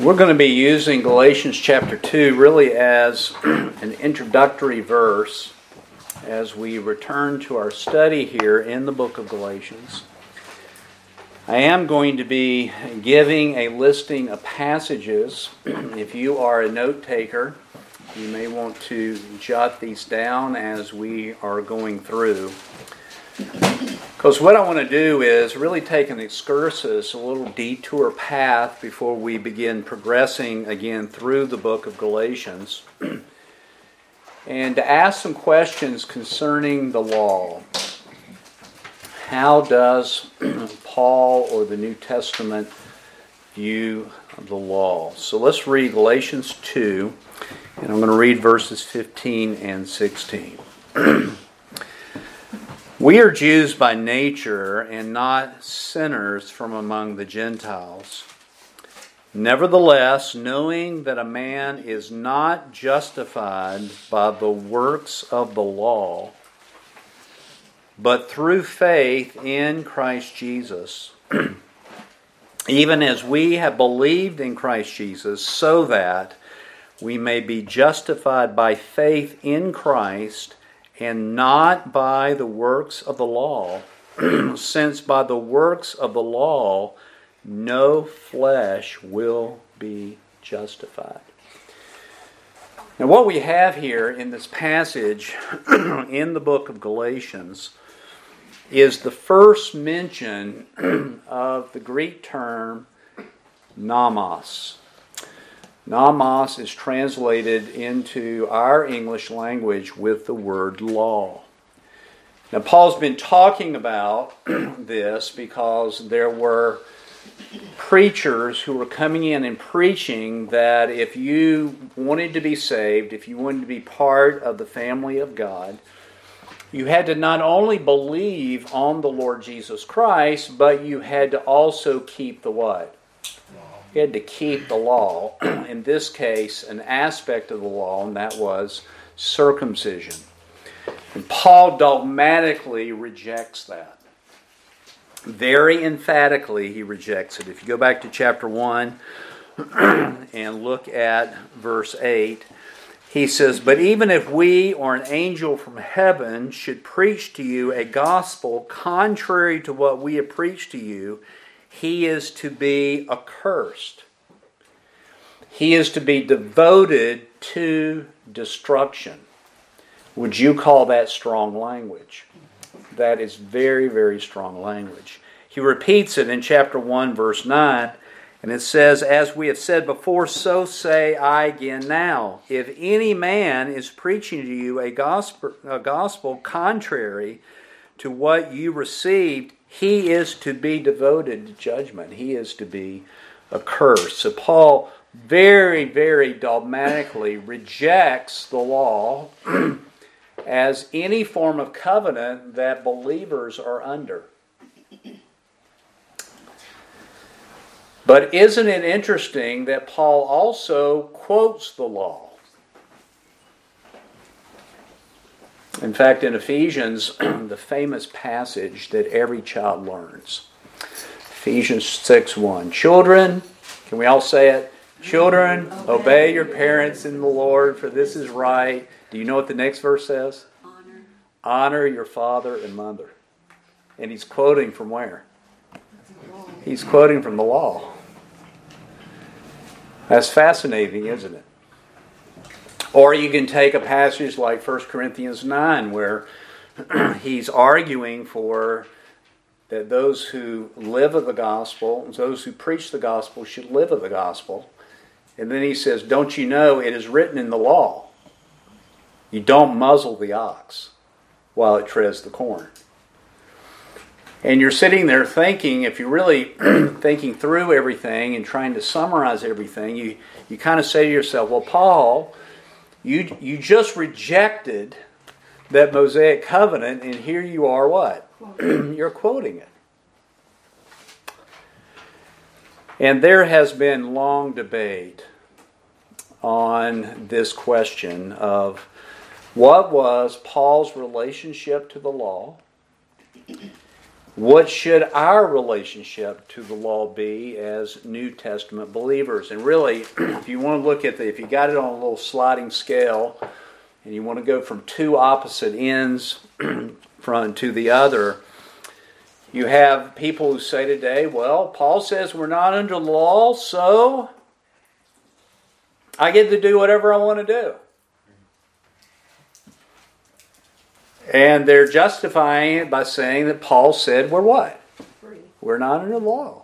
We're going to be using Galatians chapter 2 really as an introductory verse as we return to our study here in the book of Galatians. I am going to be giving a listing of passages. if you are a note taker, you may want to jot these down as we are going through. Because what I want to do is really take an excursus, a little detour path before we begin progressing again through the book of Galatians, and to ask some questions concerning the law. How does Paul or the New Testament view the law? So let's read Galatians 2, and I'm going to read verses 15 and 16. We are Jews by nature and not sinners from among the Gentiles. Nevertheless, knowing that a man is not justified by the works of the law, but through faith in Christ Jesus, even as we have believed in Christ Jesus, so that we may be justified by faith in Christ and not by the works of the law, since by the works of the law no flesh will be justified. Now, what we have here in this passage in the book of Galatians is the first mention of the Greek term nomos. Nomos is translated into our English language with the word law. Now, Paul's been talking about this because there were preachers who were coming in and preaching that if you wanted to be saved, if you wanted to be part of the family of God, you had to not only believe on the Lord Jesus Christ, but you had to also keep the what? He had to keep the law. In this case, an aspect of the law, and that was circumcision. And Paul dogmatically rejects that. Very emphatically, he rejects it. If you go back to chapter 1 and look at verse 8, he says, But even if we or an angel from heaven should preach to you a gospel contrary to what we have preached to you, he is to be accursed. He is to be devoted to destruction. Would you call that strong language? That is very, very strong language. He repeats it in chapter 1, verse 9, and it says, As we have said before, so say I again now. If any man is preaching to you a gospel, a gospel contrary to what you received, he is to be devoted to judgment. He is to be accursed. So Paul very, very dogmatically rejects the law as any form of covenant that believers are under. But isn't it interesting that Paul also quotes the law? In fact, in Ephesians, the famous passage that every child learns Ephesians 6 1. Children, can we all say it? Children, obey your parents in the Lord, for this is right. Do you know what the next verse says? Honor. Honor your father and mother. And he's quoting from where? He's quoting from the law. That's fascinating, isn't it? Or you can take a passage like 1 Corinthians 9, where he's arguing for that those who live of the gospel, those who preach the gospel, should live of the gospel. And then he says, Don't you know it is written in the law? You don't muzzle the ox while it treads the corn. And you're sitting there thinking, if you're really thinking through everything and trying to summarize everything, you, you kind of say to yourself, well, Paul you, you just rejected that Mosaic covenant, and here you are what? You're quoting it. And there has been long debate on this question of what was Paul's relationship to the law? What should our relationship to the law be as New Testament believers? And really, if you want to look at the, if you got it on a little sliding scale, and you want to go from two opposite ends from to the other, you have people who say today, well, Paul says we're not under the law, so I get to do whatever I want to do. And they're justifying it by saying that Paul said we're what? Free. We're not under the law.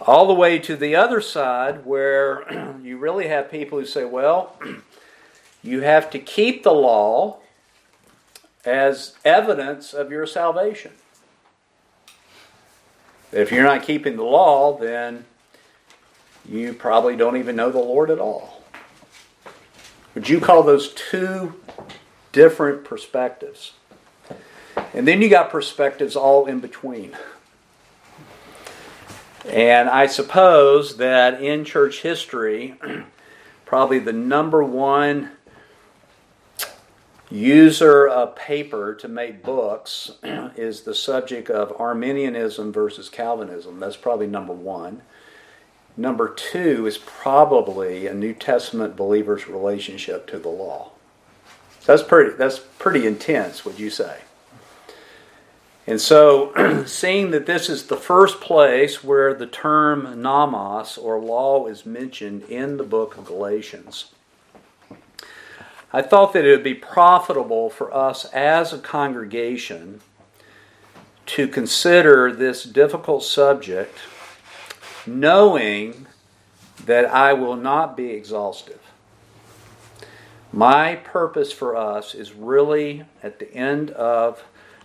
All the way to the other side, where you really have people who say, well, you have to keep the law as evidence of your salvation. If you're not keeping the law, then you probably don't even know the Lord at all. Would you call those two different perspectives? And then you got perspectives all in between. And I suppose that in church history, probably the number one user of paper to make books is the subject of Arminianism versus Calvinism. That's probably number one. Number two is probably a New Testament believer's relationship to the law. That's pretty, that's pretty intense, would you say? And so, seeing that this is the first place where the term nomos or law is mentioned in the book of Galatians, I thought that it would be profitable for us as a congregation to consider this difficult subject, knowing that I will not be exhaustive. My purpose for us is really, at the end of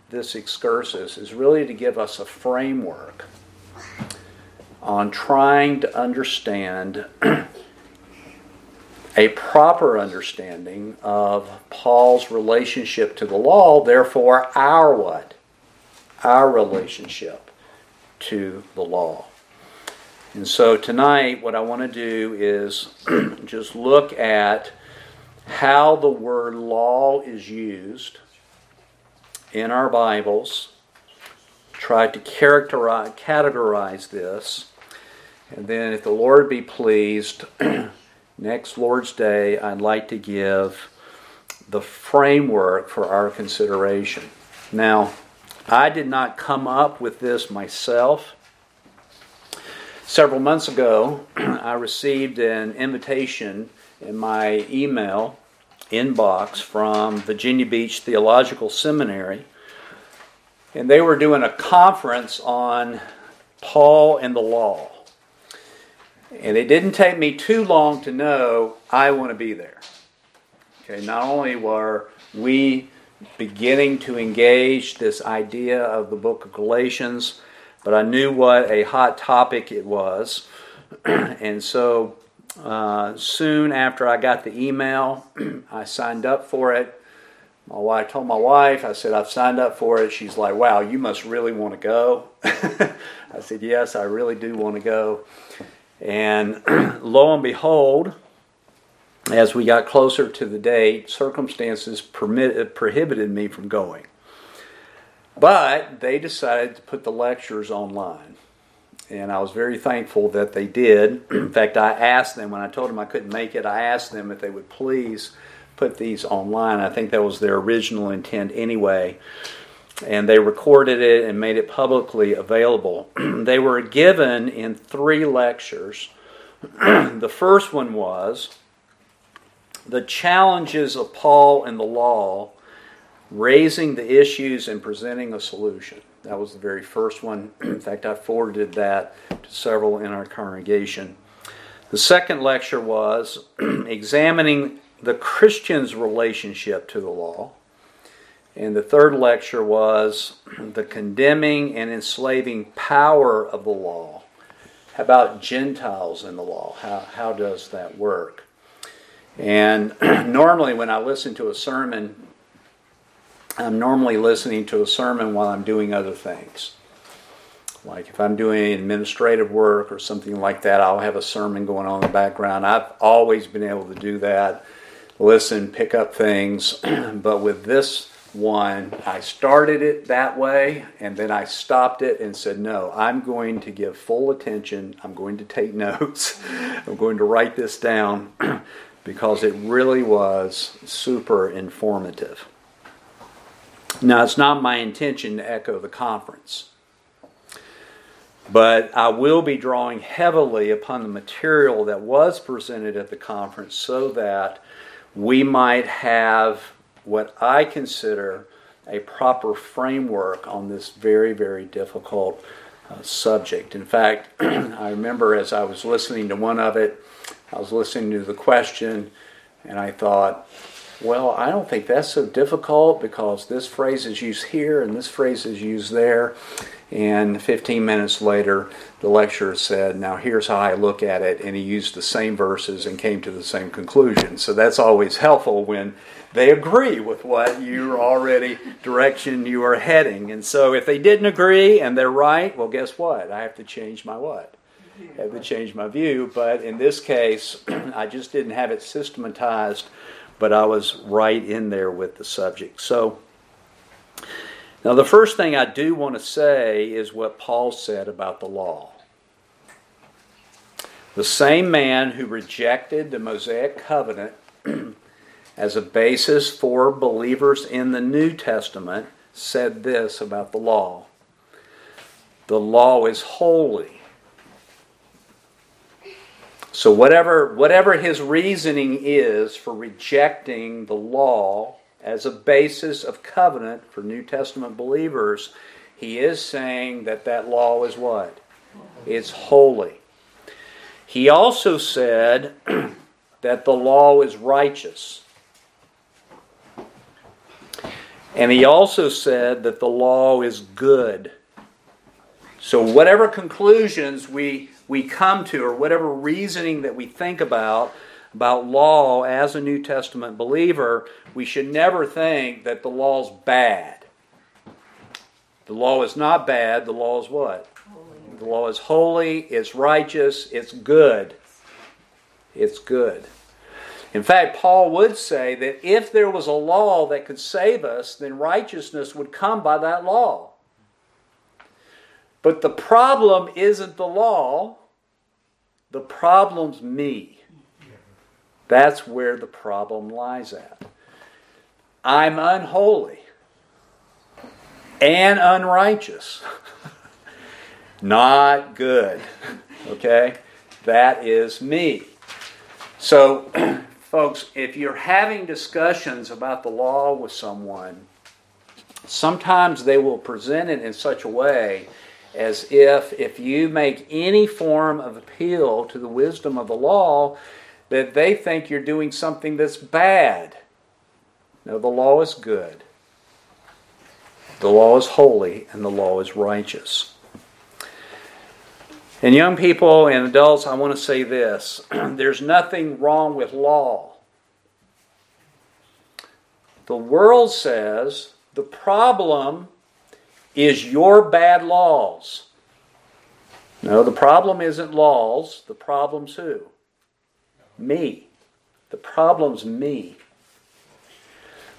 this excursus, is really to give us a framework on trying to understand a proper understanding of Paul's relationship to the law, therefore, our what? Our relationship to the law. And so tonight, what I want to do is just look at how the word law is used in our Bibles, try to characterize, categorize this, and then, if the Lord be pleased, next Lord's Day, I'd like to give the framework for our consideration. Now, I did not come up with this myself. Several months ago, I received an invitation in my email inbox from Virginia Beach Theological Seminary, and they were doing a conference on Paul and the law. And it didn't take me too long to know I want to be there. Okay, not only were we beginning to engage this idea of the book of Galatians, but I knew what a hot topic it was. and so uh, soon after I got the email, I signed up for it. My wife told my wife, I said, I've signed up for it. She's like, wow, you must really want to go. I said, yes, I really do want to go. And lo and behold, as we got closer to the date, circumstances prohibited me from going. But they decided to put the lectures online. And I was very thankful that they did. In fact, I asked them, when I told them I couldn't make it, I asked them if they would please put these online. I think that was their original intent anyway and they recorded it and made it publicly available. they were given in three lectures. the first one was the challenges of Paul and the law, raising the issues and presenting a solution. That was the very first one. In fact, I forwarded that to several in our congregation. The second lecture was examining the Christian's relationship to the law. And the third lecture was the condemning and enslaving power of the law. How about Gentiles in the law? How, how does that work? And normally, when I listen to a sermon, I'm normally listening to a sermon while I'm doing other things. Like if I'm doing administrative work or something like that, I'll have a sermon going on in the background. I've always been able to do that, listen, pick up things. but with this one, I started it that way and then I stopped it and said, no, I'm going to give full attention. I'm going to take notes. I'm going to write this down because it really was super informative. Now, it's not my intention to echo the conference, but I will be drawing heavily upon the material that was presented at the conference so that we might have what I consider a proper framework on this very, very difficult uh, subject. In fact, I remember as I was listening to one of it, I was listening to the question, and I thought, well, I don't think that's so difficult because this phrase is used here and this phrase is used there. And 15 minutes later, the lecturer said, Now here's how I look at it. And he used the same verses and came to the same conclusion. So that's always helpful when they agree with what you're already direction you are heading. And so if they didn't agree and they're right, well, guess what? I have to change my what? I have to change my view. But in this case, I just didn't have it systematized, but I was right in there with the subject. So now, the first thing I do want to say is what Paul said about the law. The same man who rejected the Mosaic covenant as a basis for believers in the New Testament said this about the law the law is holy. So whatever whatever his reasoning is for rejecting the law as a basis of covenant for New Testament believers, he is saying that that law is what? It's holy. He also said that the law is righteous. And he also said that the law is good. So, whatever conclusions we, we come to, or whatever reasoning that we think about, about law as a New Testament believer, we should never think that the law's bad. The law is not bad. The law is what? Holy. The law is holy, it's righteous, it's good. It's good. In fact, Paul would say that if there was a law that could save us, then righteousness would come by that law. But the problem isn't the law, the problem's me. That's where the problem lies at. I'm unholy and unrighteous. Not good. Okay? That is me. So, folks, if you're having discussions about the law with someone, sometimes they will present it in such a way as if if you make any form of appeal to the wisdom of the law, that they think you're doing something that's bad. No, the law is good. The law is holy and the law is righteous. And young people and adults, I want to say this there's nothing wrong with law. The world says the problem is your bad laws. No, the problem isn't laws, the problem's who? Me. The problem's me.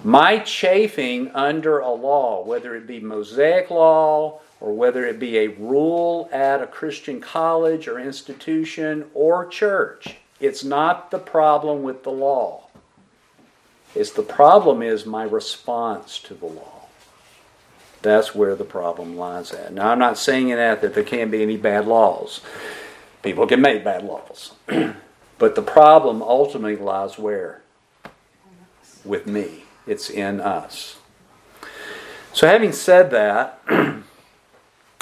My chafing under a law, whether it be Mosaic law or whether it be a rule at a Christian college or institution or church, it's not the problem with the law. It's the problem is my response to the law. That's where the problem lies at. Now, I'm not saying in that that there can't be any bad laws. People can make bad laws. But the problem ultimately lies where? With me. It's in us. So, having said that,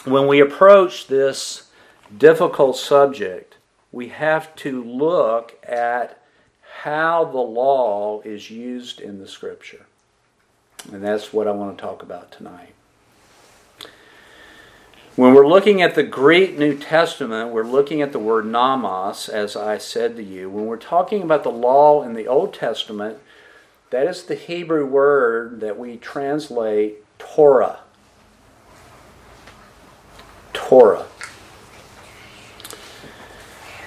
when we approach this difficult subject, we have to look at how the law is used in the Scripture. And that's what I want to talk about tonight. When we're looking at the Greek New Testament, we're looking at the word nomos, as I said to you. When we're talking about the law in the Old Testament, that is the Hebrew word that we translate Torah. Torah.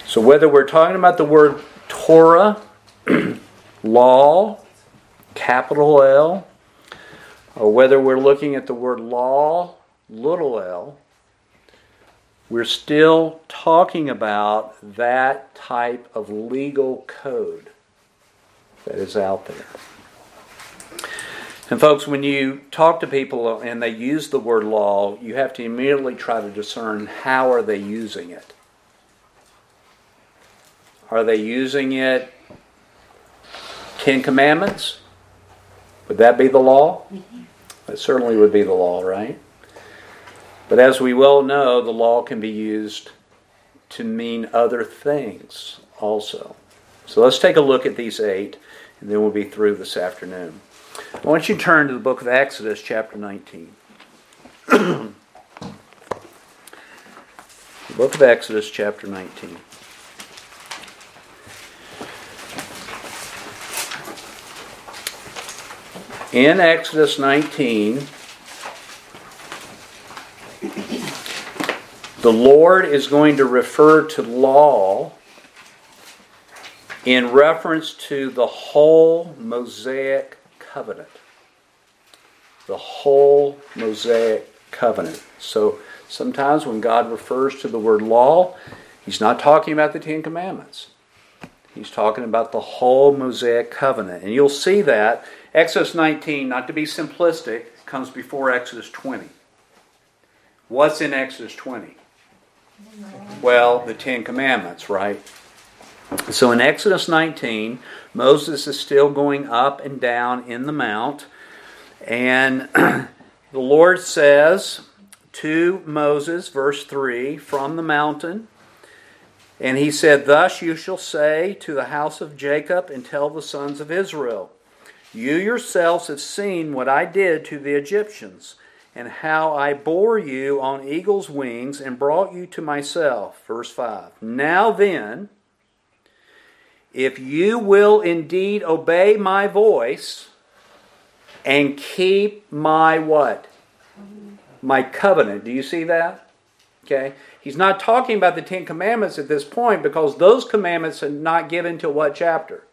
So whether we're talking about the word Torah, law, capital L, or whether we're looking at the word law, little l, we're still talking about that type of legal code that is out there. And, folks, when you talk to people and they use the word law, you have to immediately try to discern how are they using it. Are they using it Ten Commandments? Would that be the law? Mm-hmm. It certainly would be the law, right? But as we well know, the law can be used to mean other things also. So let's take a look at these eight, and then we'll be through this afternoon. I want you to turn to the book of Exodus, chapter 19. the book of Exodus, chapter 19. In Exodus 19, the Lord is going to refer to law in reference to the whole Mosaic covenant. The whole Mosaic covenant. So sometimes when God refers to the word law, he's not talking about the Ten Commandments. He's talking about the whole Mosaic covenant. And you'll see that Exodus 19, not to be simplistic, comes before Exodus 20. What's in Exodus 20? Well, the Ten Commandments, right? So in Exodus 19, Moses is still going up and down in the mount, and the Lord says to Moses, verse 3, from the mountain, and he said, Thus you shall say to the house of Jacob and tell the sons of Israel, You yourselves have seen what I did to the Egyptians, and how I bore you on eagle's wings and brought you to myself. Verse 5. Now then, if you will indeed obey my voice and keep my what? My covenant. Do you see that? Okay. He's not talking about the Ten Commandments at this point because those commandments are not given till what chapter?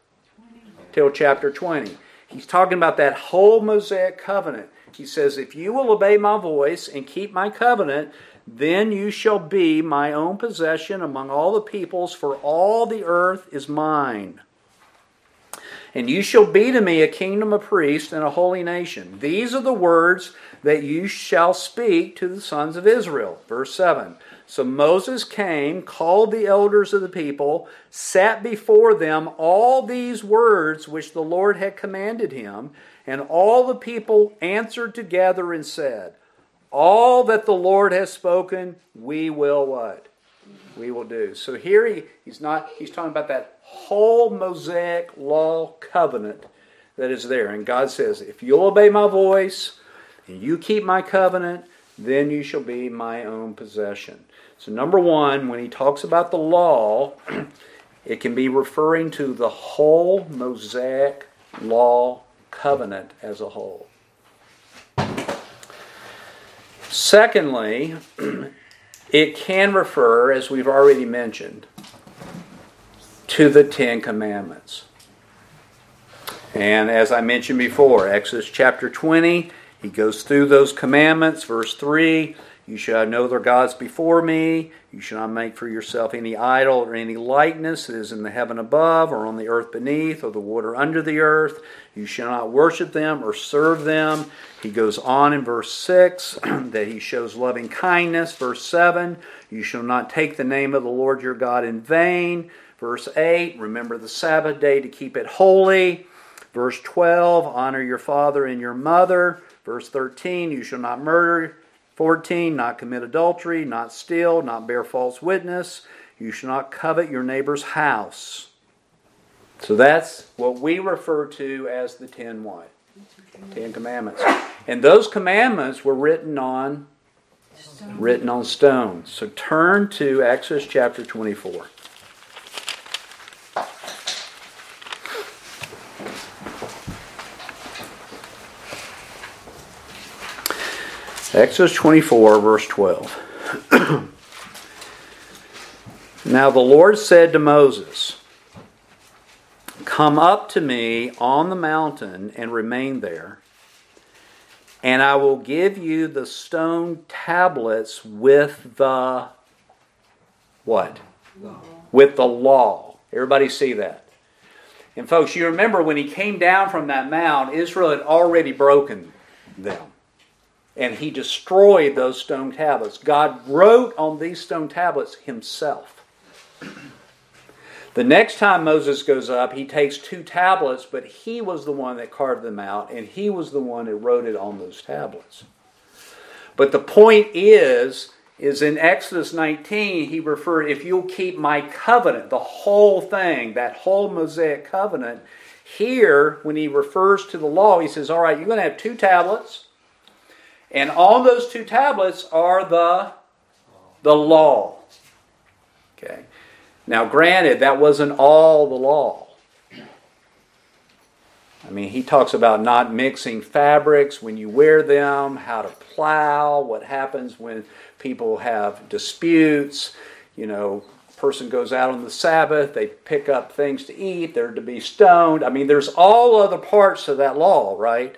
Till chapter 20. He's talking about that whole Mosaic covenant. He says, If you will obey my voice and keep my covenant, then you shall be my own possession among all the peoples, for all the earth is mine. And you shall be to me a kingdom of priests and a holy nation. These are the words that you shall speak to the sons of Israel. Verse 7. So Moses came, called the elders of the people, sat before them all these words which the Lord had commanded him, and all the people answered together and said, all that the Lord has spoken, we will what? We will do. So here he, he's not he's talking about that whole Mosaic law covenant that is there. And God says, if you'll obey my voice and you keep my covenant, then you shall be my own possession. So number one, when he talks about the law, it can be referring to the whole Mosaic law covenant as a whole. Secondly, it can refer, as we've already mentioned, to the Ten Commandments. And as I mentioned before, Exodus chapter 20, he goes through those commandments. Verse 3 You shall have no other gods before me. You shall not make for yourself any idol or any likeness that is in the heaven above, or on the earth beneath, or the water under the earth. You shall not worship them or serve them. He goes on in verse 6 that he shows loving kindness. Verse 7 You shall not take the name of the Lord your God in vain. Verse 8 Remember the Sabbath day to keep it holy. Verse 12 Honor your father and your mother. Verse 13 You shall not murder. 14 Not commit adultery, not steal, not bear false witness. You shall not covet your neighbor's house. So that's what we refer to as the ten what? Ten Commandments. And those commandments were written on stone. written on stone. So turn to Exodus chapter 24. Exodus 24, verse 12. now the Lord said to Moses, Come up to me on the mountain and remain there, And I will give you the stone tablets with the what? Law. With the law. Everybody see that? And folks, you remember when he came down from that mount, Israel had already broken them. And he destroyed those stone tablets. God wrote on these stone tablets himself. The next time Moses goes up, he takes two tablets, but he was the one that carved them out, and he was the one that wrote it on those tablets. But the point is, is in Exodus 19, he referred, if you'll keep my covenant, the whole thing, that whole Mosaic covenant, here, when he refers to the law, he says, all right, you're going to have two tablets, and on those two tablets are the, the law. Okay. Now, granted, that wasn't all the law. I mean, he talks about not mixing fabrics when you wear them, how to plow, what happens when people have disputes. You know, person goes out on the Sabbath, they pick up things to eat, they're to be stoned. I mean, there's all other parts of that law, right?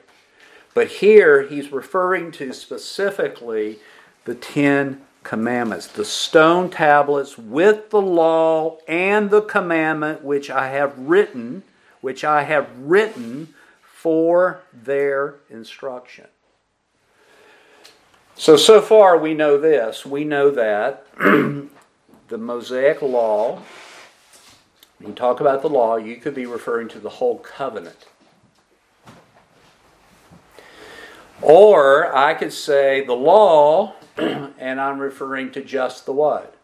But here he's referring to specifically the Ten commandments, the stone tablets with the law and the commandment which I have written, which I have written for their instruction. So, so far we know this. We know that the Mosaic law, when you talk about the law, you could be referring to the whole covenant. Or I could say the law and I'm referring to just the what?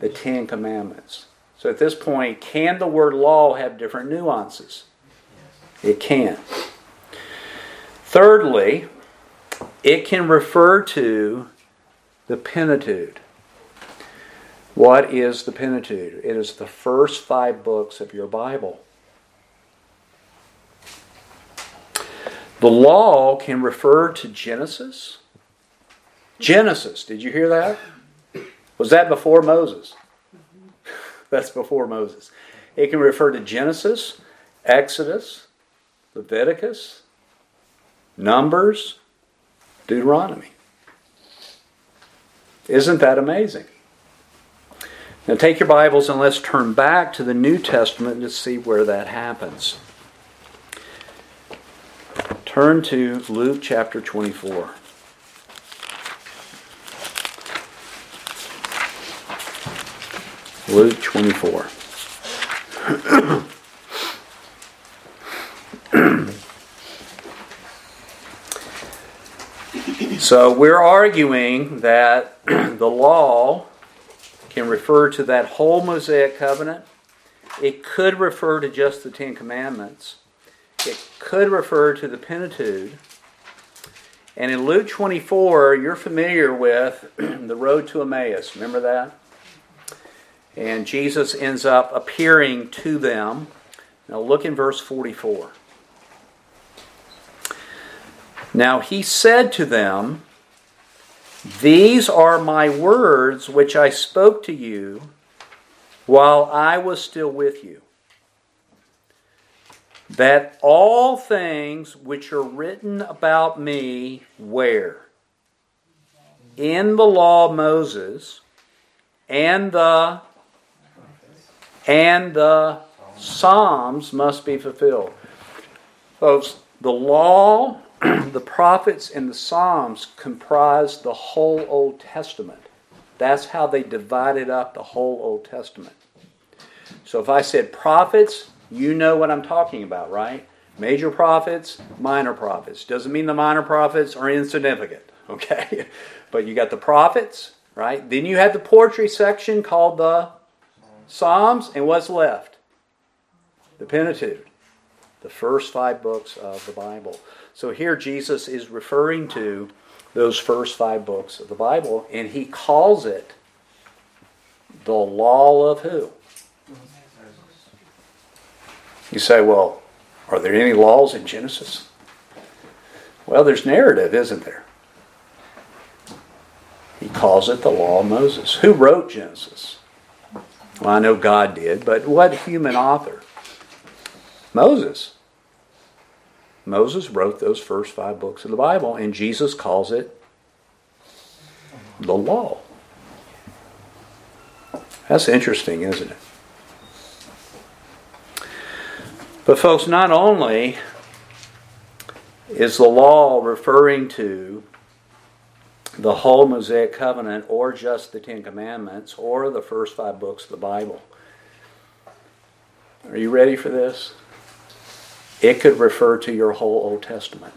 The Ten Commandments. So at this point, can the word law have different nuances? It can. Thirdly, it can refer to the Pentateuch. What is the Pentateuch? It is the first five books of your Bible. The law can refer to Genesis, Genesis, did you hear that? Was that before Moses? That's before Moses. It can refer to Genesis, Exodus, Leviticus, Numbers, Deuteronomy. Isn't that amazing? Now take your Bibles and let's turn back to the New Testament to see where that happens. Turn to Luke chapter 24. Luke 24. so we're arguing that the law can refer to that whole Mosaic covenant. It could refer to just the Ten Commandments. It could refer to the Pentateuch. And in Luke 24, you're familiar with the road to Emmaus. Remember that? And Jesus ends up appearing to them. Now look in verse 44. Now he said to them, These are my words which I spoke to you while I was still with you. That all things which are written about me, where? In the law of Moses and the and the Psalms must be fulfilled. Folks, the law, the prophets, and the Psalms comprise the whole Old Testament. That's how they divided up the whole Old Testament. So if I said prophets, you know what I'm talking about, right? Major prophets, minor prophets. Doesn't mean the minor prophets are insignificant, okay? but you got the prophets, right? Then you have the poetry section called the Psalms, and what's left? The Pentateuch, the first five books of the Bible. So here Jesus is referring to those first five books of the Bible, and he calls it the law of who? You say, well, are there any laws in Genesis? Well, there's narrative, isn't there? He calls it the law of Moses. Who wrote Genesis? Well, I know God did, but what human author? Moses. Moses wrote those first five books of the Bible, and Jesus calls it the law. That's interesting, isn't it? But, folks, not only is the law referring to the whole Mosaic covenant or just the Ten Commandments or the first five books of the Bible. Are you ready for this? It could refer to your whole Old Testament.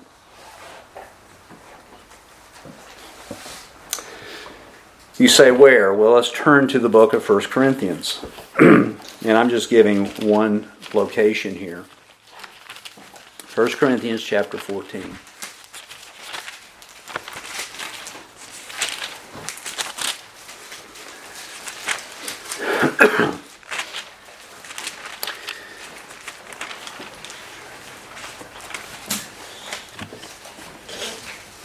You say where? Well, let's turn to the book of 1 Corinthians. and I'm just giving one location here. 1 Corinthians chapter 14.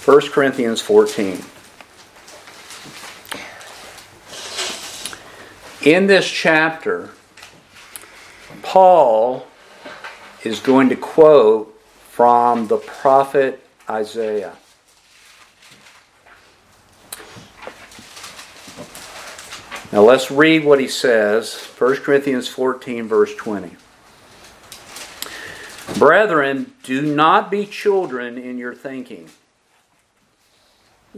First Corinthians 14. In this chapter, Paul is going to quote from the prophet Isaiah. Now let's read what he says 1 Corinthians 14, verse 20. Brethren, do not be children in your thinking.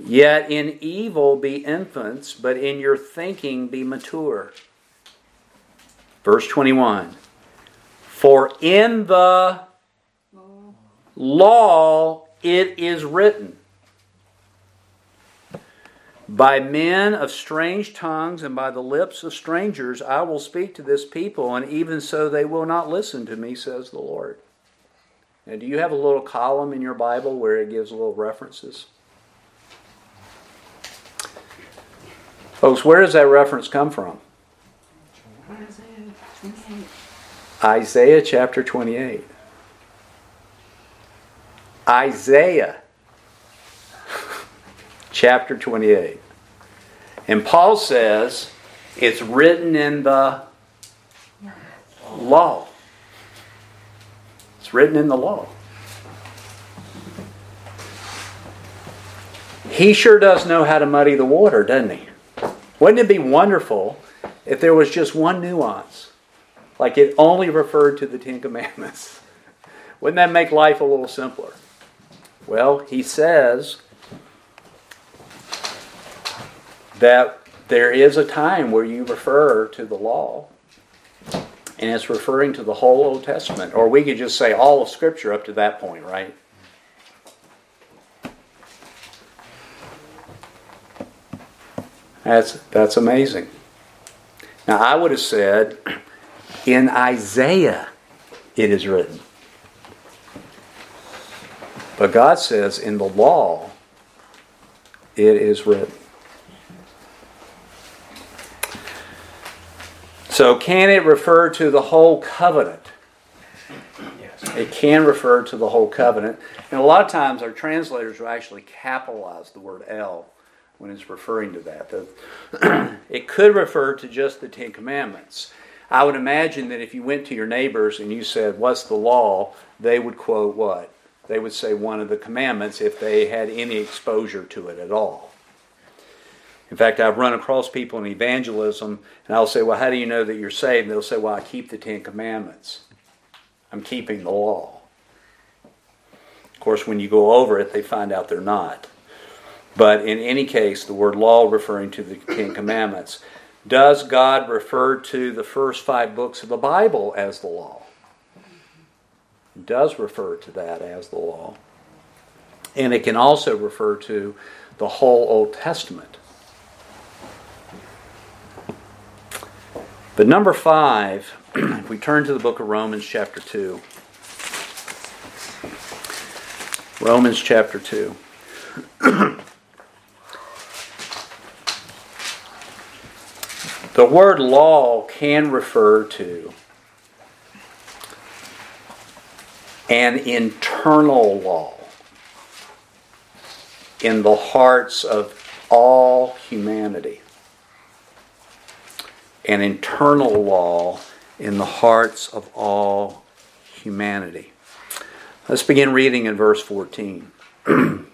Yet in evil be infants, but in your thinking be mature. Verse 21 For in the law it is written, By men of strange tongues and by the lips of strangers I will speak to this people, and even so they will not listen to me, says the Lord. Now, do you have a little column in your Bible where it gives little references? Folks, where does that reference come from? Isaiah chapter 28. Isaiah chapter 28. And Paul says it's written in the law. It's written in the law. He sure does know how to muddy the water, doesn't he? Wouldn't it be wonderful if there was just one nuance? Like it only referred to the Ten Commandments. Wouldn't that make life a little simpler? Well, he says that there is a time where you refer to the law, and it's referring to the whole Old Testament. Or we could just say all of Scripture up to that point, right? That's, that's amazing. Now, I would have said, in Isaiah it is written. But God says, in the law it is written. So, can it refer to the whole covenant? Yes. It can refer to the whole covenant. And a lot of times our translators will actually capitalize the word El when it's referring to that. The, it could refer to just the Ten Commandments. I would imagine that if you went to your neighbors and you said, What's the law? they would quote what? They would say one of the commandments if they had any exposure to it at all. In fact, I've run across people in evangelism and I'll say, Well, how do you know that you're saved? And they'll say, Well, I keep the Ten Commandments. I'm keeping the law. Of course, when you go over it, they find out they're not. But in any case, the word law referring to the Ten Commandments. Does God refer to the first five books of the Bible as the law? Does refer to that as the law. And it can also refer to the whole Old Testament. But number five, if we turn to the book of Romans, chapter 2. Romans chapter 2. The word law can refer to an internal law in the hearts of all humanity. An internal law in the hearts of all humanity. Let's begin reading in verse 14.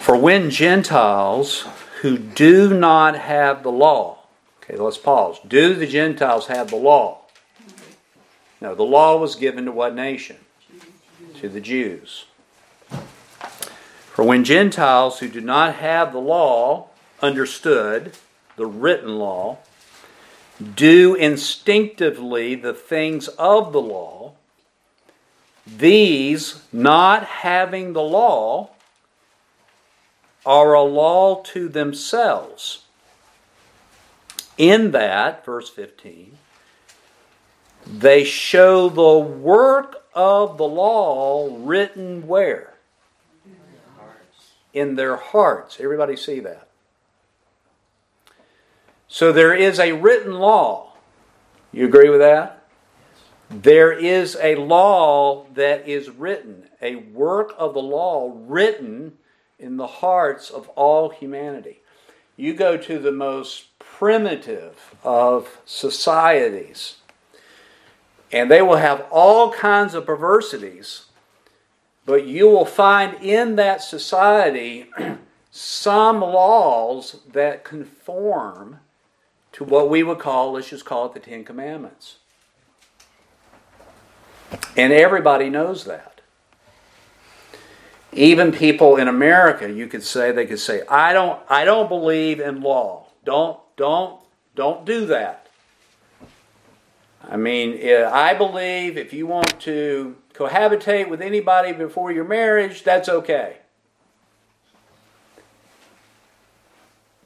For when Gentiles who do not have the law, okay, let's pause. Do the Gentiles have the law? No, the law was given to what nation? To the Jews. For when Gentiles who do not have the law understood the written law, do instinctively the things of the law, these, not having the law, are a law to themselves. In that, verse 15, they show the work of the law written where? In their hearts. Everybody see that? So there is a written law. You agree with that? There is a law that is written, a work of the law written in the hearts of all humanity. You go to the most primitive of societies, and they will have all kinds of perversities, but you will find in that society some laws that conform to what we would call, let's just call it the Ten Commandments. And everybody knows that. Even people in America, you could say, they could say, I don't, I don't believe in law. Don't, don't, don't do that. I mean, I believe if you want to cohabitate with anybody before your marriage, that's okay.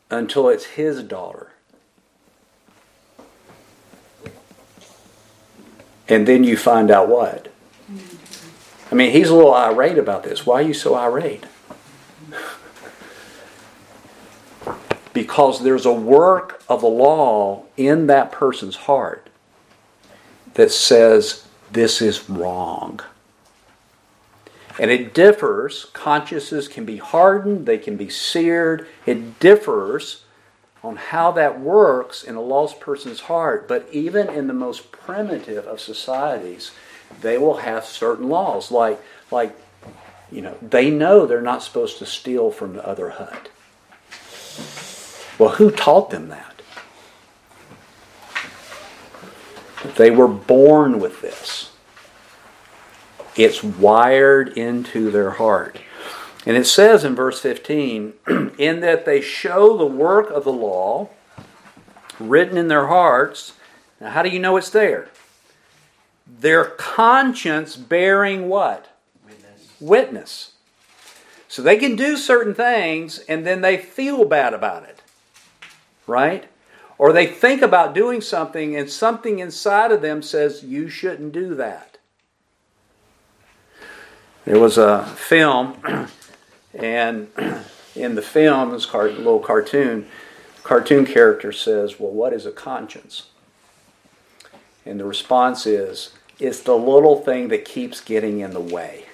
Until it's his daughter. And then you find out what? Mm-hmm. I mean, he's a little irate about this. Why are you so irate? because there's a work of the law in that person's heart that says this is wrong. And it differs. Consciences can be hardened, they can be seared. It differs on how that works in a lost person's heart. But even in the most primitive of societies, they will have certain laws, like like you know they know they're not supposed to steal from the other hut. Well, who taught them that? They were born with this. It's wired into their heart. And it says in verse 15, in that they show the work of the law written in their hearts. Now, how do you know it's there? Their conscience bearing what? Witness. Witness. So they can do certain things and then they feel bad about it. Right? Or they think about doing something and something inside of them says, you shouldn't do that. There was a film And in the film, this car- little cartoon, cartoon character says, Well, what is a conscience? And the response is, It's the little thing that keeps getting in the way.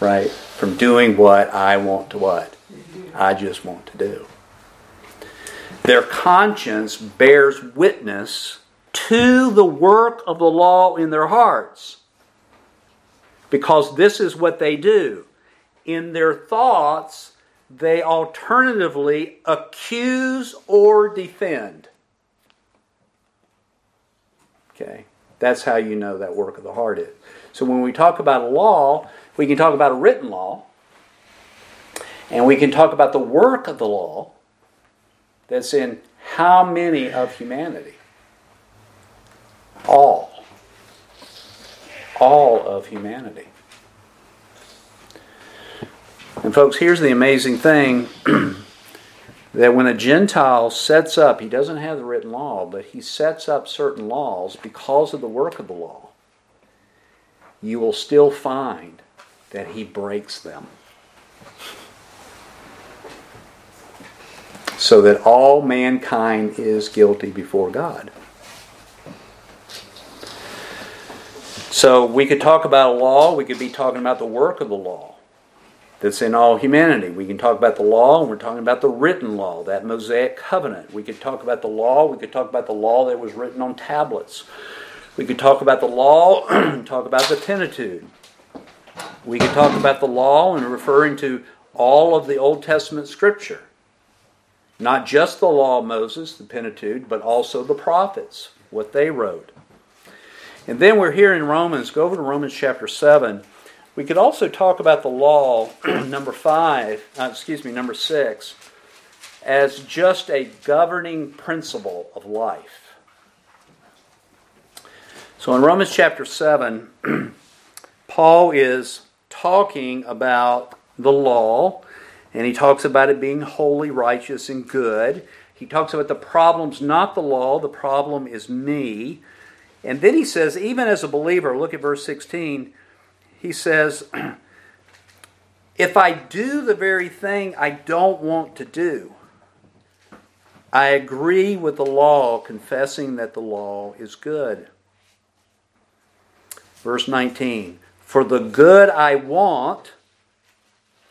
Right? From doing what I want to what? I just want to do. Their conscience bears witness to the work of the law in their hearts because this is what they do. In their thoughts, they alternatively accuse or defend. Okay, that's how you know that work of the heart is. So when we talk about a law, we can talk about a written law, and we can talk about the work of the law that's in how many of humanity? All all of humanity. And, folks, here's the amazing thing that when a Gentile sets up, he doesn't have the written law, but he sets up certain laws because of the work of the law, you will still find that he breaks them. So that all mankind is guilty before God. So we could talk about a law, we could be talking about the work of the law that's in all humanity. We can talk about the law, and we're talking about the written law, that Mosaic covenant. We could talk about the law, we could talk about the law that was written on tablets. We could talk about the law and talk about the Pentateuch. We could talk about the law and referring to all of the Old Testament scripture. Not just the law of Moses, the Pentateuch, but also the prophets, what they wrote. And then we're here in Romans. Go over to Romans chapter 7. We could also talk about the law, number 5, uh, excuse me, number 6, as just a governing principle of life. So in Romans chapter 7, Paul is talking about the law, and he talks about it being holy, righteous, and good. He talks about the problem's not the law, the problem is me. And then he says, even as a believer, look at verse 16, he says, If I do the very thing I don't want to do, I agree with the law, confessing that the law is good. Verse 19, For the good I want,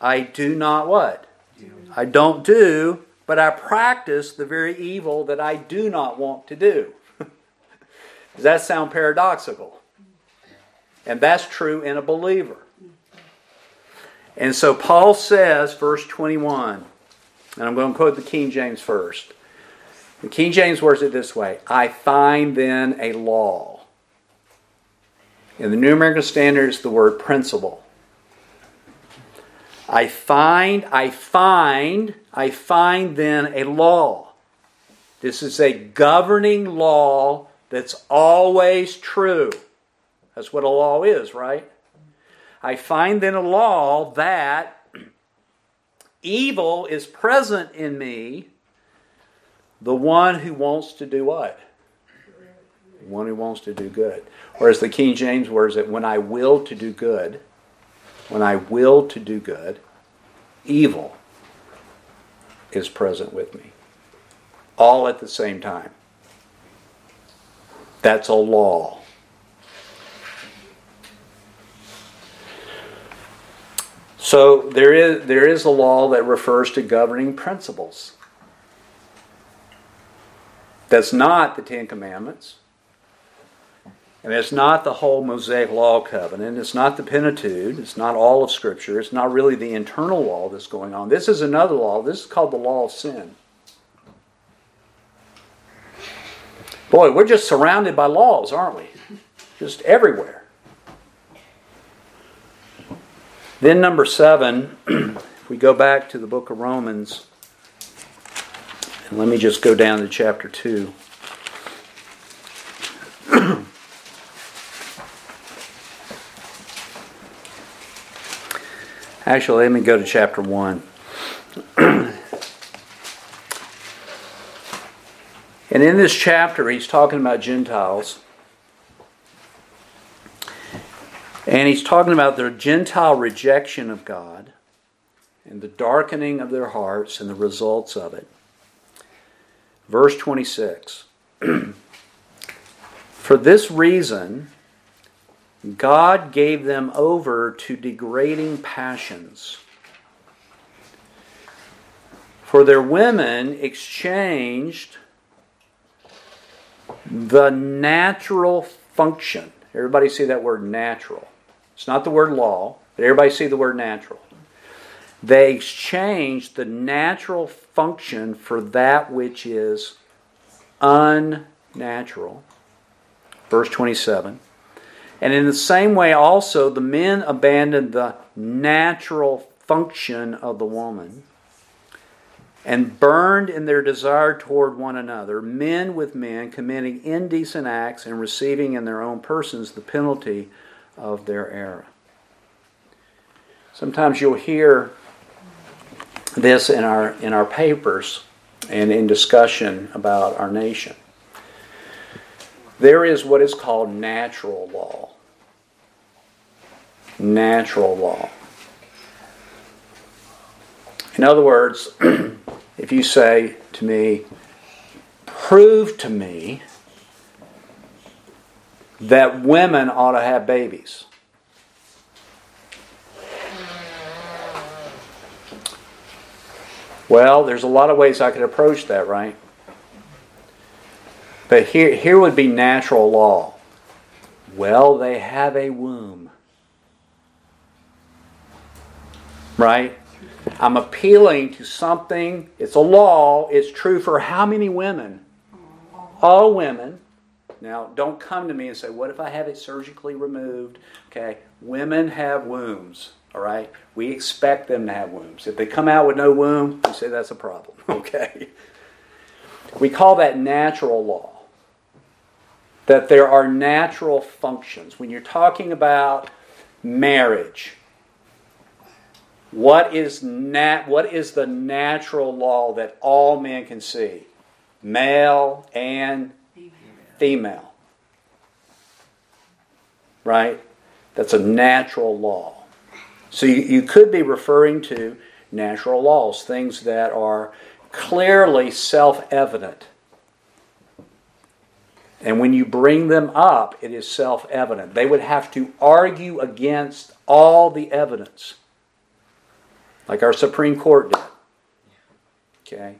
I do not what? I don't do, but I practice the very evil that I do not want to do. Does that sound paradoxical? And that's true in a believer. And so Paul says, verse 21, and I'm going to quote the King James first. The King James words it this way I find then a law. In the New American Standard, it's the word principle. I find, I find, I find then a law. This is a governing law that's always true. That's what a law is, right? I find then a law that evil is present in me, the one who wants to do what? One who wants to do good. Or as the King James words it, when I will to do good, when I will to do good, evil is present with me. All at the same time. That's a law. So there is, there is a law that refers to governing principles. That's not the Ten Commandments. And it's not the whole Mosaic Law covenant. It's not the Pentateuch. It's not all of Scripture. It's not really the internal law that's going on. This is another law. This is called the law of sin. Boy, we're just surrounded by laws, aren't we? Just everywhere. Then, number seven, if we go back to the book of Romans, and let me just go down to chapter 2. Actually, let me go to chapter 1. and in this chapter, he's talking about Gentiles. And he's talking about their Gentile rejection of God and the darkening of their hearts and the results of it. Verse 26 For this reason, God gave them over to degrading passions. For their women exchanged the natural function. Everybody see that word natural. It's not the word law, but everybody see the word natural. They exchanged the natural function for that which is unnatural. Verse 27. And in the same way, also, the men abandoned the natural function of the woman and burned in their desire toward one another, men with men, committing indecent acts and receiving in their own persons the penalty of their era. Sometimes you'll hear this in our, in our papers and in discussion about our nation. There is what is called natural law. Natural law. In other words, if you say to me, prove to me that women ought to have babies. Well, there's a lot of ways I could approach that, right? But here, here would be natural law. Well, they have a womb. Right? I'm appealing to something. It's a law. It's true for how many women? All women. Now, don't come to me and say, what if I have it surgically removed? Okay, women have wombs, all right? We expect them to have wombs. If they come out with no womb, we say that's a problem, okay? We call that natural law. That there are natural functions. When you're talking about marriage, what is, nat- what is the natural law that all men can see? Male and female. Right? That's a natural law. So you, you could be referring to natural laws, things that are clearly self evident. And when you bring them up, it is self evident. They would have to argue against all the evidence, like our Supreme Court did. Okay?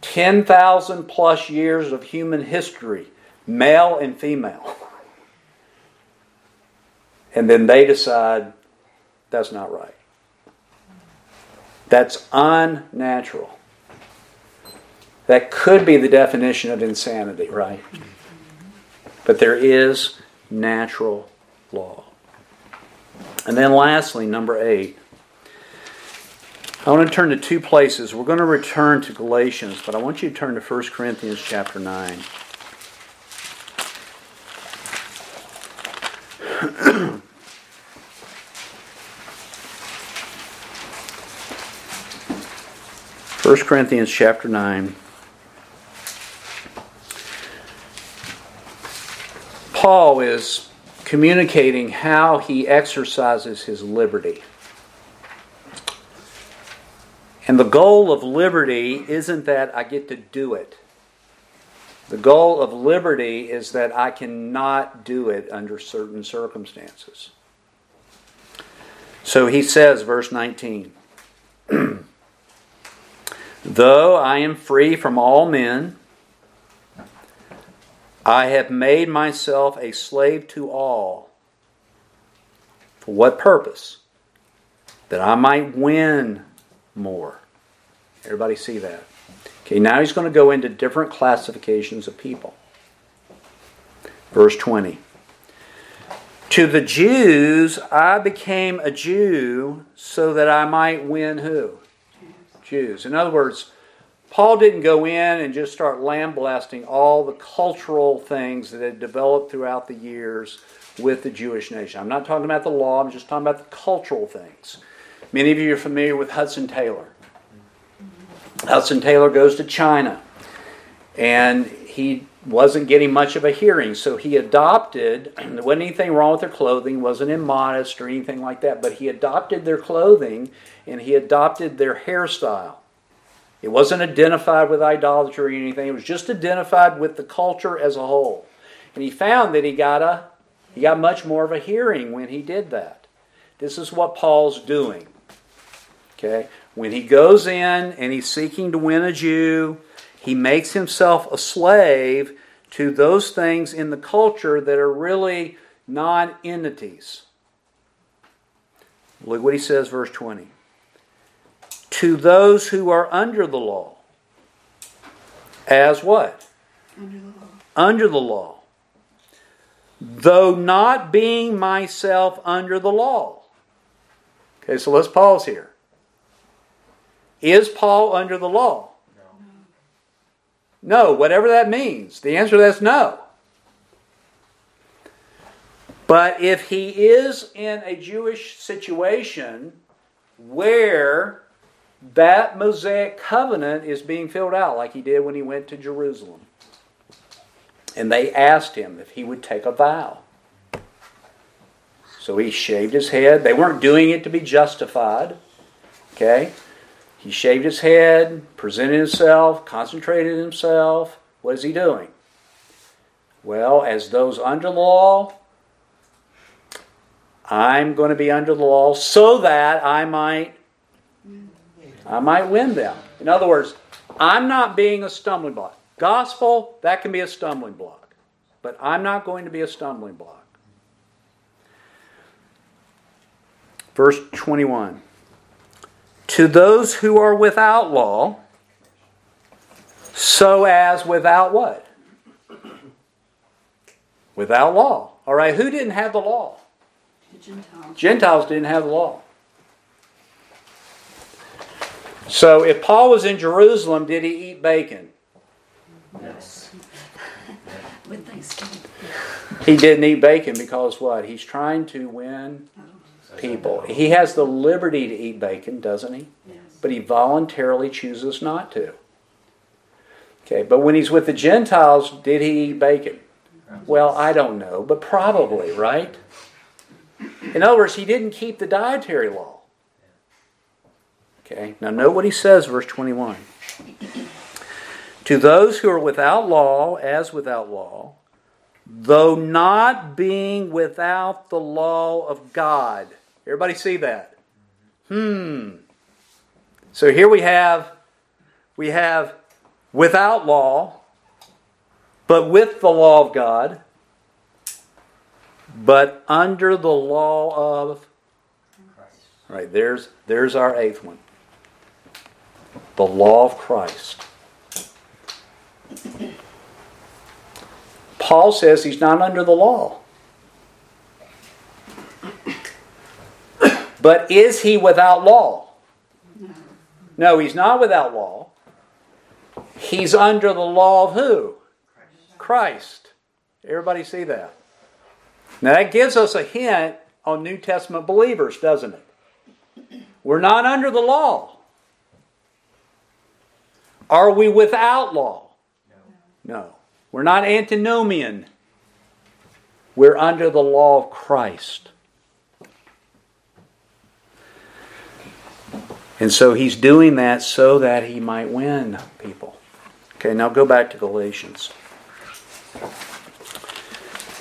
10,000 plus years of human history, male and female. And then they decide that's not right. That's unnatural. That could be the definition of insanity, right? But there is natural law. And then lastly, number eight. I want to turn to two places. We're going to return to Galatians, but I want you to turn to 1 Corinthians chapter 9. First Corinthians chapter 9. Paul is communicating how he exercises his liberty. And the goal of liberty isn't that I get to do it. The goal of liberty is that I cannot do it under certain circumstances. So he says, verse 19 Though I am free from all men, I have made myself a slave to all. For what purpose? That I might win more. Everybody see that? Okay, now he's going to go into different classifications of people. Verse 20. To the Jews, I became a Jew so that I might win who? Jews. In other words, Paul didn't go in and just start lambasting all the cultural things that had developed throughout the years with the Jewish nation. I'm not talking about the law, I'm just talking about the cultural things. Many of you are familiar with Hudson Taylor. Hudson Taylor goes to China and he wasn't getting much of a hearing, so he adopted, there wasn't anything wrong with their clothing, wasn't immodest or anything like that, but he adopted their clothing and he adopted their hairstyle. It wasn't identified with idolatry or anything, it was just identified with the culture as a whole. And he found that he got a he got much more of a hearing when he did that. This is what Paul's doing. Okay? When he goes in and he's seeking to win a Jew, he makes himself a slave to those things in the culture that are really non entities. Look what he says, verse 20. To those who are under the law. As what? Under the law. Under the law. Though not being myself under the law. Okay, so let's pause here. Is Paul under the law? No, whatever that means. The answer to that is no. But if he is in a Jewish situation where that Mosaic covenant is being filled out, like he did when he went to Jerusalem, and they asked him if he would take a vow. So he shaved his head. They weren't doing it to be justified. Okay? He shaved his head, presented himself, concentrated himself. What is he doing? Well, as those under the law, I'm going to be under the law so that I might I might win them. In other words, I'm not being a stumbling block. Gospel, that can be a stumbling block. But I'm not going to be a stumbling block. Verse 21 To those who are without law, so as without what? Without law. All right, who didn't have the law? The Gentiles. Gentiles didn't have the law. So if Paul was in Jerusalem, did he eat bacon? Yes. With Thanksgiving. He didn't eat bacon because what? He's trying to win people. He has the liberty to eat bacon, doesn't he? Yes. But he voluntarily chooses not to. Okay, but when he's with the Gentiles, did he eat bacon? Well, I don't know, but probably, right? In other words, he didn't keep the dietary law. Okay, now note what he says, verse 21. To those who are without law, as without law, though not being without the law of God. Everybody see that? Hmm. So here we have we have without law, but with the law of God, but under the law of Christ. All right, there's there's our eighth one. The law of Christ. Paul says he's not under the law. But is he without law? No, he's not without law. He's under the law of who? Christ. Everybody see that? Now that gives us a hint on New Testament believers, doesn't it? We're not under the law. Are we without law? No. We're not antinomian. We're under the law of Christ. And so he's doing that so that he might win people. Okay, now go back to Galatians.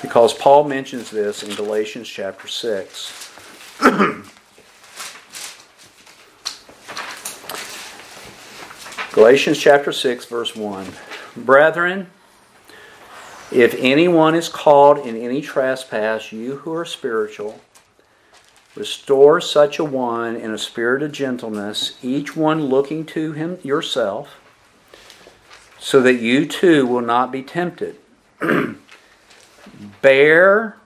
Because Paul mentions this in Galatians chapter 6. Galatians chapter 6, verse 1. Brethren, if anyone is called in any trespass, you who are spiritual, restore such a one in a spirit of gentleness, each one looking to him yourself, so that you too will not be tempted. Bear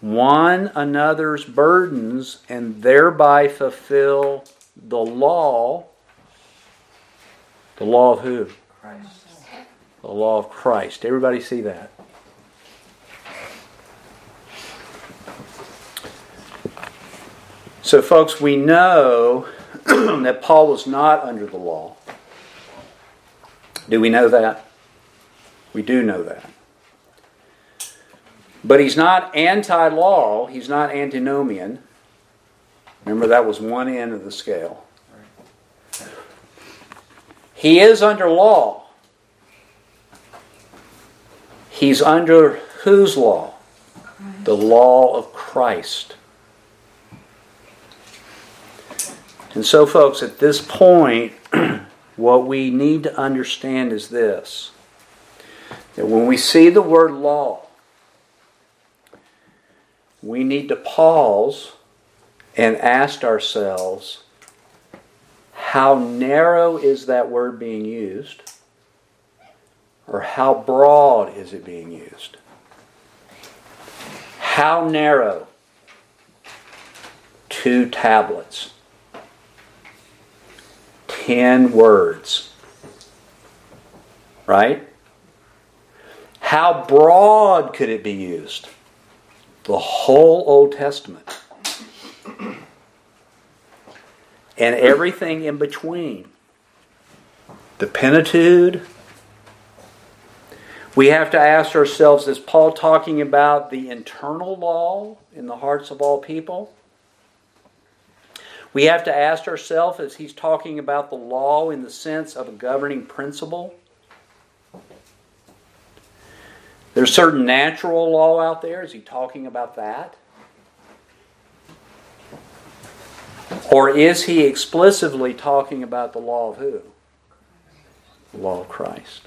one another's burdens and thereby fulfill the law. The law of who? Christ. The law of Christ. Everybody see that? So, folks, we know that Paul was not under the law. Do we know that? We do know that. But he's not anti law, he's not antinomian. Remember, that was one end of the scale. He is under law. He's under whose law? The law of Christ. And so, folks, at this point, what we need to understand is this that when we see the word law, we need to pause and ask ourselves how narrow is that word being used? Or how broad is it being used? How narrow? Two tablets. Ten words. Right? How broad could it be used? The whole Old Testament. And everything in between. The Pentateuch. We have to ask ourselves is Paul talking about the internal law in the hearts of all people? We have to ask ourselves is he's talking about the law in the sense of a governing principle? There's certain natural law out there. Is he talking about that? Or is he explicitly talking about the law of who? the law of Christ.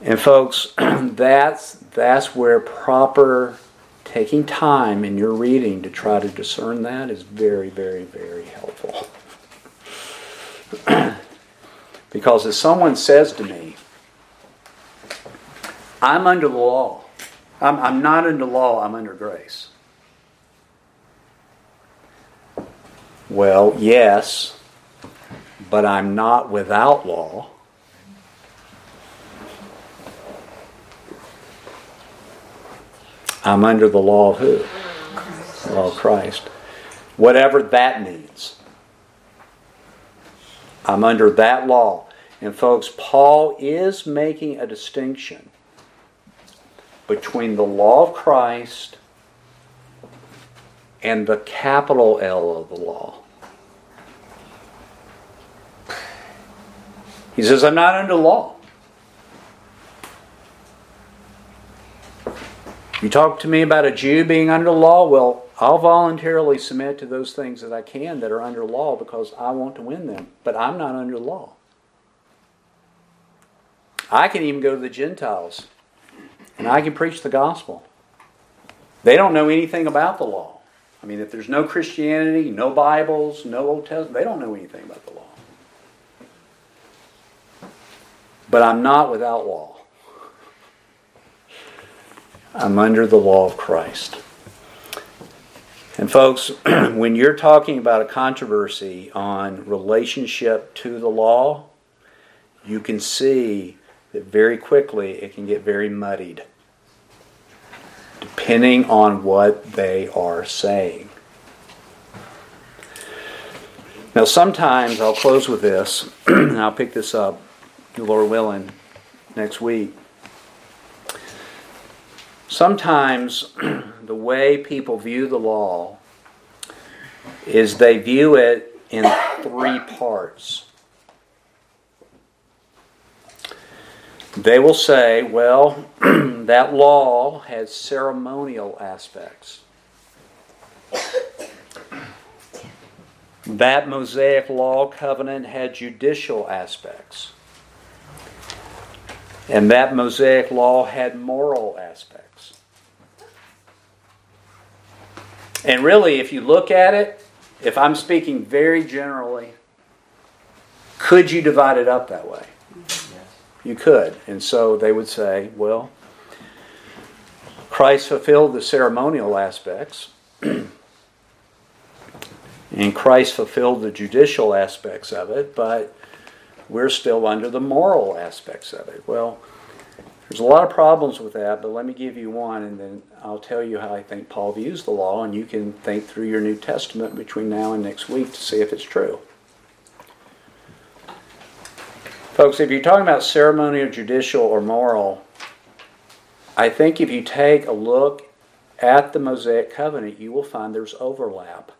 And folks, that's that's where proper taking time in your reading to try to discern that is very, very, very helpful. because if someone says to me, I'm under the law, I'm, I'm not under law, I'm under grace. Well, yes, but I'm not without law. I'm under the law of who? Christ. Law of Christ. Whatever that means. I'm under that law. And folks, Paul is making a distinction between the law of Christ and the capital L of the law. He says, I'm not under law. You talk to me about a Jew being under the law, well, I'll voluntarily submit to those things that I can that are under law because I want to win them. But I'm not under the law. I can even go to the Gentiles and I can preach the gospel. They don't know anything about the law. I mean, if there's no Christianity, no Bibles, no Old Testament, they don't know anything about the law. But I'm not without law. I'm under the law of Christ. And, folks, when you're talking about a controversy on relationship to the law, you can see that very quickly it can get very muddied, depending on what they are saying. Now, sometimes I'll close with this, and I'll pick this up, Lord willing, next week. Sometimes the way people view the law is they view it in three parts. They will say, well, that law has ceremonial aspects. That Mosaic law covenant had judicial aspects. And that Mosaic law had moral aspects. And really, if you look at it, if I'm speaking very generally, could you divide it up that way? Yes. You could. And so they would say, well, Christ fulfilled the ceremonial aspects, and Christ fulfilled the judicial aspects of it, but we're still under the moral aspects of it. Well, there's a lot of problems with that, but let me give you one, and then I'll tell you how I think Paul views the law, and you can think through your New Testament between now and next week to see if it's true. Folks, if you're talking about ceremonial, judicial, or moral, I think if you take a look at the Mosaic covenant, you will find there's overlap.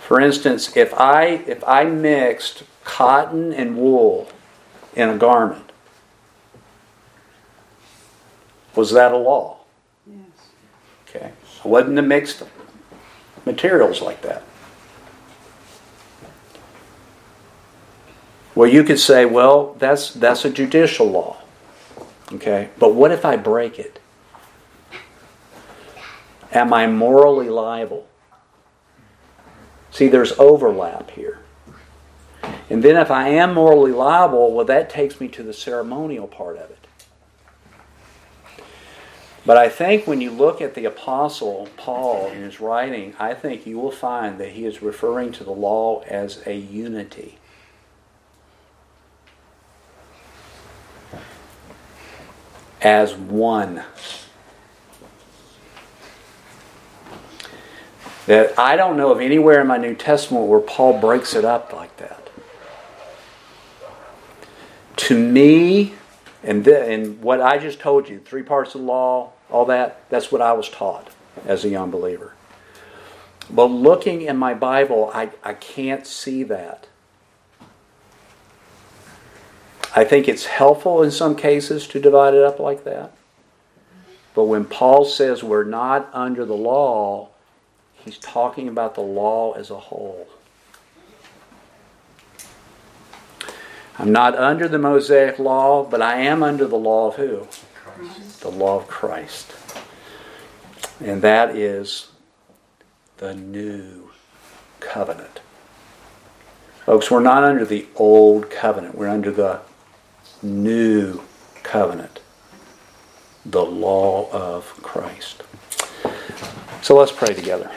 For instance, if I if I mixed cotton and wool in a garment. Was that a law? Yes. Okay. It wasn't a mixed materials like that. Well, you could say, well, that's that's a judicial law. Okay? But what if I break it? Am I morally liable? See, there's overlap here. And then if I am morally liable, well, that takes me to the ceremonial part of it. But I think when you look at the Apostle Paul in his writing, I think you will find that he is referring to the law as a unity. As one. That I don't know of anywhere in my New Testament where Paul breaks it up like that to me, and, and what I just told you, three parts of the law, all that, that's what I was taught as a young believer. But looking in my Bible, I, I can't see that. I think it's helpful in some cases to divide it up like that. But when Paul says we're not under the law, he's talking about the law as a whole. I'm not under the Mosaic law, but I am under the law of who? Christ. The law of Christ. And that is the new covenant. Folks, we're not under the old covenant, we're under the new covenant, the law of Christ. So let's pray together.